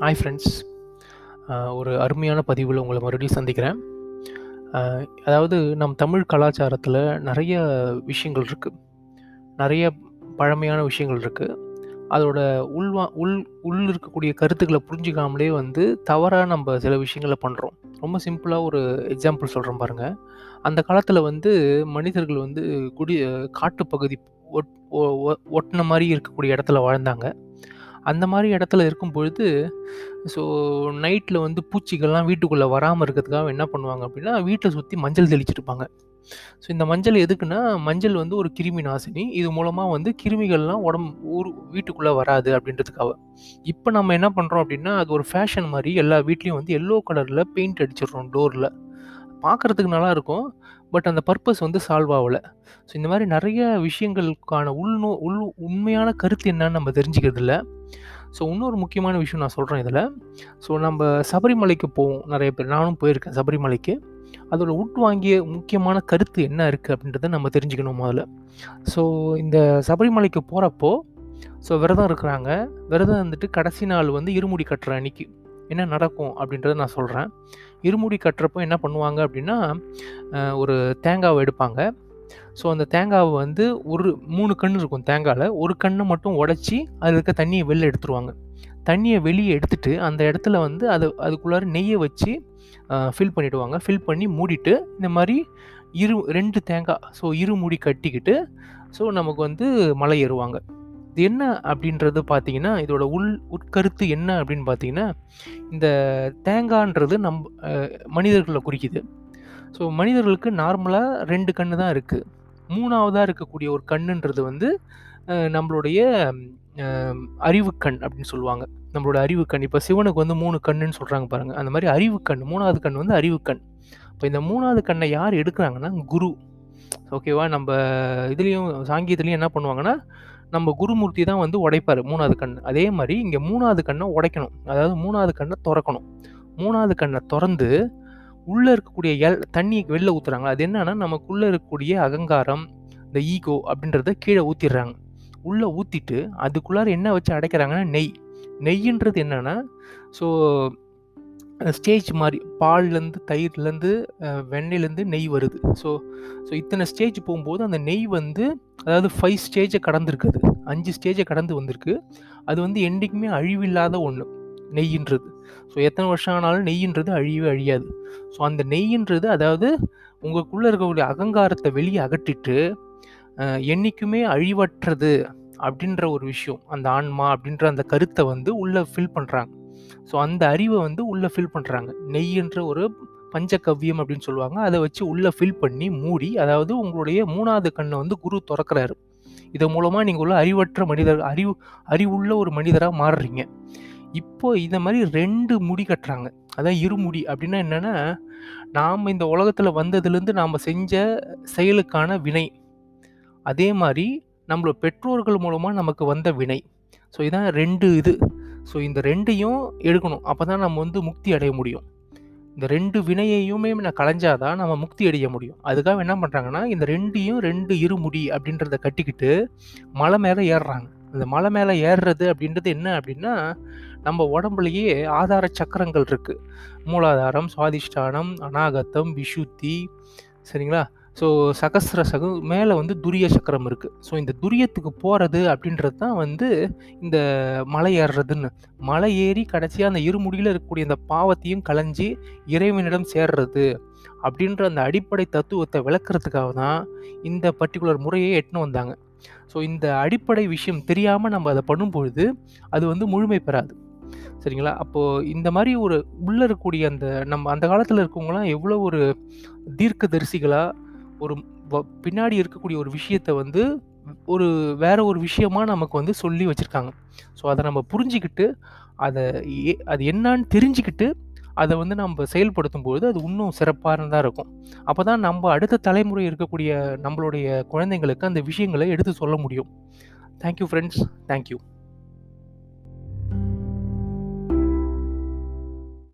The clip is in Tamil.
ஹாய் ஃப்ரெண்ட்ஸ் ஒரு அருமையான பதிவில் உங்களை மறுபடியும் சந்திக்கிறேன். அதாவது நம் தமிழ் கலாச்சாரத்தில் நிறைய விஷயங்கள் இருக்குது நிறைய பழமையான விஷயங்கள் இருக்குது அதோட உள்வா உள் உள் இருக்கக்கூடிய கருத்துக்களை புரிஞ்சிக்காமலே வந்து தவறாக நம்ம சில விஷயங்களை பண்ணுறோம் ரொம்ப சிம்பிளாக ஒரு எக்ஸாம்பிள் சொல்கிறோம் பாருங்கள் அந்த காலத்தில் வந்து மனிதர்கள் வந்து குடி காட்டுப்பகுதி ஒட் ஒ- ஒட்டின மாதிரி இருக்கக்கூடிய இடத்துல வாழ்ந்தாங்க. அந்த மாதிரி இடத்துல இருக்கும் பொழுது ஸோ நைட்டில் வந்து பூச்சிகள்லாம் வீட்டுக்குள்ளே வராமல் இருக்கிறதுக்காக என்ன பண்ணுவாங்க அப்படின்னா வீட்டை சுற்றி மஞ்சள் தெளிச்சிருப்பாங்க. ஸோ இந்த மஞ்சள் எதுக்குன்னா மஞ்சள் வந்து ஒரு கிருமி நாசினி. இது மூலமாக வந்து கிருமிகள்லாம் உடம்பு ஊர் வீட்டுக்குள்ளே வராது அப்படின்றதுக்காக. இப்போ நம்ம என்ன பண்ணுறோம் அப்படின்னா அது ஒரு ஃபேஷன் மாதிரி எல்லா வீட்லேயும் வந்து எல்லோ கலரில் பெயிண்ட் அடிச்சிடுறோம் டோரில் பார்க்குறதுக்கு நல்லா இருக்கும் பட் அந்த பர்பஸ் வந்து சால்வ் ஆகலை. ஸோ இந்த மாதிரி நிறைய விஷயங்களுக்கான உள்நோ உள் உண்மையான கருத்து என்னன்னு நம்ம தெரிஞ்சுக்கிறது இல்லை ஸோ இன்னொரு முக்கியமான விஷயம் நான் சொல்கிறேன் இதில். ஸோ நம்ம சபரிமலைக்கு போவோம் நிறைய பேர். நானும் போயிருக்கேன் சபரிமலைக்கு. அதோட உட்வாங்கிய முக்கியமான கருத்து என்ன இருக்குது அப்படின்றத நம்ம தெரிஞ்சுக்கணும் முதல்ல. ஸோ இந்த சபரிமலைக்கு போகிறப்போ ஸோ விரதம் இருக்கிறாங்க. விரதம் வந்துட்டு கடைசி நாள் வந்து இருமுடி கட்டுற அன்னைக்கு. என்ன நடக்கும் அப்படின்றத நான் சொல்கிறேன் இருமுடி கட்டுறப்போ என்ன பண்ணுவாங்க அப்படின்னா ஒரு தேங்காவை எடுப்பாங்க. ஸோ அந்த தேங்காவை வந்து ஒரு மூணு கன்று இருக்கும் தேங்காயில் ஒரு கண்ணை மட்டும் உடச்சி அதில் இருக்க தண்ணியை வெளில எடுத்துருவாங்க. தண்ணியை வெளியே எடுத்துட்டு அந்த இடத்துல வந்து அது அதுக்குள்ளார நெய்யை வச்சு ஃபில் பண்ணிவிடுவாங்க ஃபில் பண்ணி மூடிட்டு இந்த மாதிரி இரு ரெண்டு தேங்காய் ஸோ இரு மூடி கட்டிக்கிட்டு ஸோ நமக்கு வந்து மலை ஏறுவாங்க. இது என்ன அப்படின்றது பார்த்தீங்கன்னா இதோட உள் உட்கருத்து என்ன அப்படின்னு பார்த்தீங்கன்னா இந்த தேங்கான்றது நம் மனிதர்களை குறிக்குது. ஸோ மனிதர்களுக்கு நார்மலாக ரெண்டு கண்ணு தான் இருக்குது மூணாவதாக இருக்கக்கூடிய ஒரு கண்ணுன்றது வந்து நம்மளுடைய அறிவு அறிவுக்கண் அப்படின்னு சொல்லுவாங்க. நம்மளோட அறிவுக்கண். இப்போ சிவனுக்கு வந்து மூணு கண்ணுன்னு சொல்கிறாங்க பாருங்கள் அந்த மாதிரி அறிவுக்கண் மூணாவது கண் வந்து அறிவுக்கண். இப்போ இந்த மூணாவது கண்ணை யார் எடுக்கிறாங்கன்னா குரு. ஓகேவா? நம்ம இதுலேயும் சாங்கியத்துலேயும் என்ன பண்ணுவாங்கன்னா நம்ம குருமூர்த்தி தான் வந்து உடைப்பார் மூணாவது கண் அதே மாதிரி இங்கே மூணாவது கண்ணை உடைக்கணும். அதாவது மூணாவது கண்ணை திறக்கணும். மூணாவது கண்ணை திறந்து உள்ளே இருக்கக்கூடிய எல் தண்ணியை வெளில ஊற்றுறாங்க அது என்னன்னா நமக்குள்ளே இருக்கக்கூடிய அகங்காரம் இந்த ஈகோ அப்படின்றத கீழே ஊற்றிடுறாங்க உள்ளே ஊற்றிட்டு அதுக்குள்ளார என்ன வச்சு அடைக்கிறாங்கன்னா நெய். நெய்ன்றது என்னென்னா ஸோ ஸ்டேஜ் மாதிரி பால்லேருந்து தயிர்லேருந்து வெண்ணெயிலேருந்து நெய் வருது. ஸோ ஸோ இத்தனை ஸ்டேஜ் போகும்போது அந்த நெய் வந்து அதாவது ஃபைவ் ஸ்டேஜை கடந்துருக்குது. அஞ்சு ஸ்டேஜை கடந்து வந்திருக்கு. அது வந்து என்றைக்குமே அழிவில்லாத ஒன்று நெய்யின்றது. ஸோ எத்தனை வருஷம் ஆனாலும் நெய்யின்றது அழியவே அழியாது. ஸோ அந்த நெய்யின்றது அதாவது உங்களுக்குள்ளே இருக்கக்கூடிய அகங்காரத்தை வெளியே அகற்றிட்டு என்றைக்குமே அழிவற்றது அப்படின்ற ஒரு விஷயம் அந்த ஆன்மா அப்படின்ற அந்த கருத்தை வந்து உள்ளே ஃபில் பண்ணுறாங்க ஸோ அந்த அறிவை வந்து உள்ளே ஃபில் பண்ணுறாங்க நெய்ன்ற ஒரு பஞ்சகவ்யம் அப்படின்னு சொல்லுவாங்க. அதை வச்சு உள்ளே ஃபில் பண்ணி மூடி அதாவது உங்களுடைய மூணாவது கண்ணை வந்து குரு திறக்கிறாரு. இதன் மூலமாக நீங்கள் உள்ள அறிவற்ற மனிதர் அறிவு அறிவுள்ள ஒரு மனிதராக மாறுறீங்க. இப்போ இந்த மாதிரி ரெண்டு முடி கட்டுறாங்க. அதான் இருமுடி. அப்படின்னா என்னென்னா நாம் இந்த உலகத்தில் வந்ததுலேருந்து நாம் செஞ்ச செயலுக்கான வினை. அதே மாதிரி நம்மளோட பெற்றோர்கள் மூலமாக நமக்கு வந்த வினை. ஸோ இதான் ரெண்டு இது. ஸோ இந்த ரெண்டையும் எடுக்கணும். அப்போ தான் நம்ம வந்து முக்தி அடைய முடியும். இந்த ரெண்டு வினையையுமே நான் களைஞ்சாதான் நம்ம முக்தி அடைய முடியும். அதுக்காக என்ன பண்ணுறாங்கன்னா இந்த ரெண்டையும் ரெண்டு இருமுடி அப்படின்றத கட்டிக்கிட்டு மலை மேலே ஏறுறாங்க. இந்த மலை மேலே ஏறுறது அப்படின்றது என்ன அப்படின்னா நம்ம உடம்புலயே ஆதார சக்கரங்கள் இருக்குது மூலாதாரம் சுவாதிஷ்டானம் அநாகத்தம் விஷுத்தி சரிங்களா? ஸோ சகஸ்ர சகு மேலே வந்து துரிய சக்கரம் இருக்குது ஸோ இந்த துரியத்துக்கு போகிறது அப்படின்றது தான் வந்து இந்த மலை ஏறுறதுன்னு மலை ஏறி கடைசியாக அந்த இருமுடியில் இருக்கக்கூடிய அந்த பாவத்தையும் களைஞ்சி இறைவனிடம் சேர்றது அப்படின்ற அந்த அடிப்படை தத்துவத்தை விளக்குறதுக்காக தான் இந்த பர்டிகுலர் முறையை எட்டுன்னு வந்தாங்க. ஸோ இந்த அடிப்படை விஷயம் தெரியாமல் நம்ம அதை பண்ணும்பொழுது அது வந்து முழுமை பெறாது. சரிங்களா? அப்போது இந்த மாதிரி ஒரு உள்ளே இருக்கக்கூடிய அந்த நம்ம அந்த காலத்தில் இருக்கவங்களாம் எவ்வளோ ஒரு தீர்க்க தரிசிகளாக ஒரு பின்னாடி இருக்கக்கூடிய ஒரு விஷயத்தை வந்து ஒரு வேற ஒரு விஷயமா நமக்கு வந்து சொல்லி வச்சுருக்காங்க. ஸோ அதை நம்ம புரிஞ்சுக்கிட்டு அதை அது என்னன்னு தெரிஞ்சுக்கிட்டு அதை வந்து நம்ம செயல்படுத்தும் பொழுது அது இன்னும் சிறப்பானதாக இருக்கும். அப்போ தான் நம்ம அடுத்த தலைமுறை இருக்கக்கூடிய நம்மளுடைய குழந்தைங்களுக்கு அந்த விஷயங்களை எடுத்து சொல்ல முடியும். Thank you friends thank you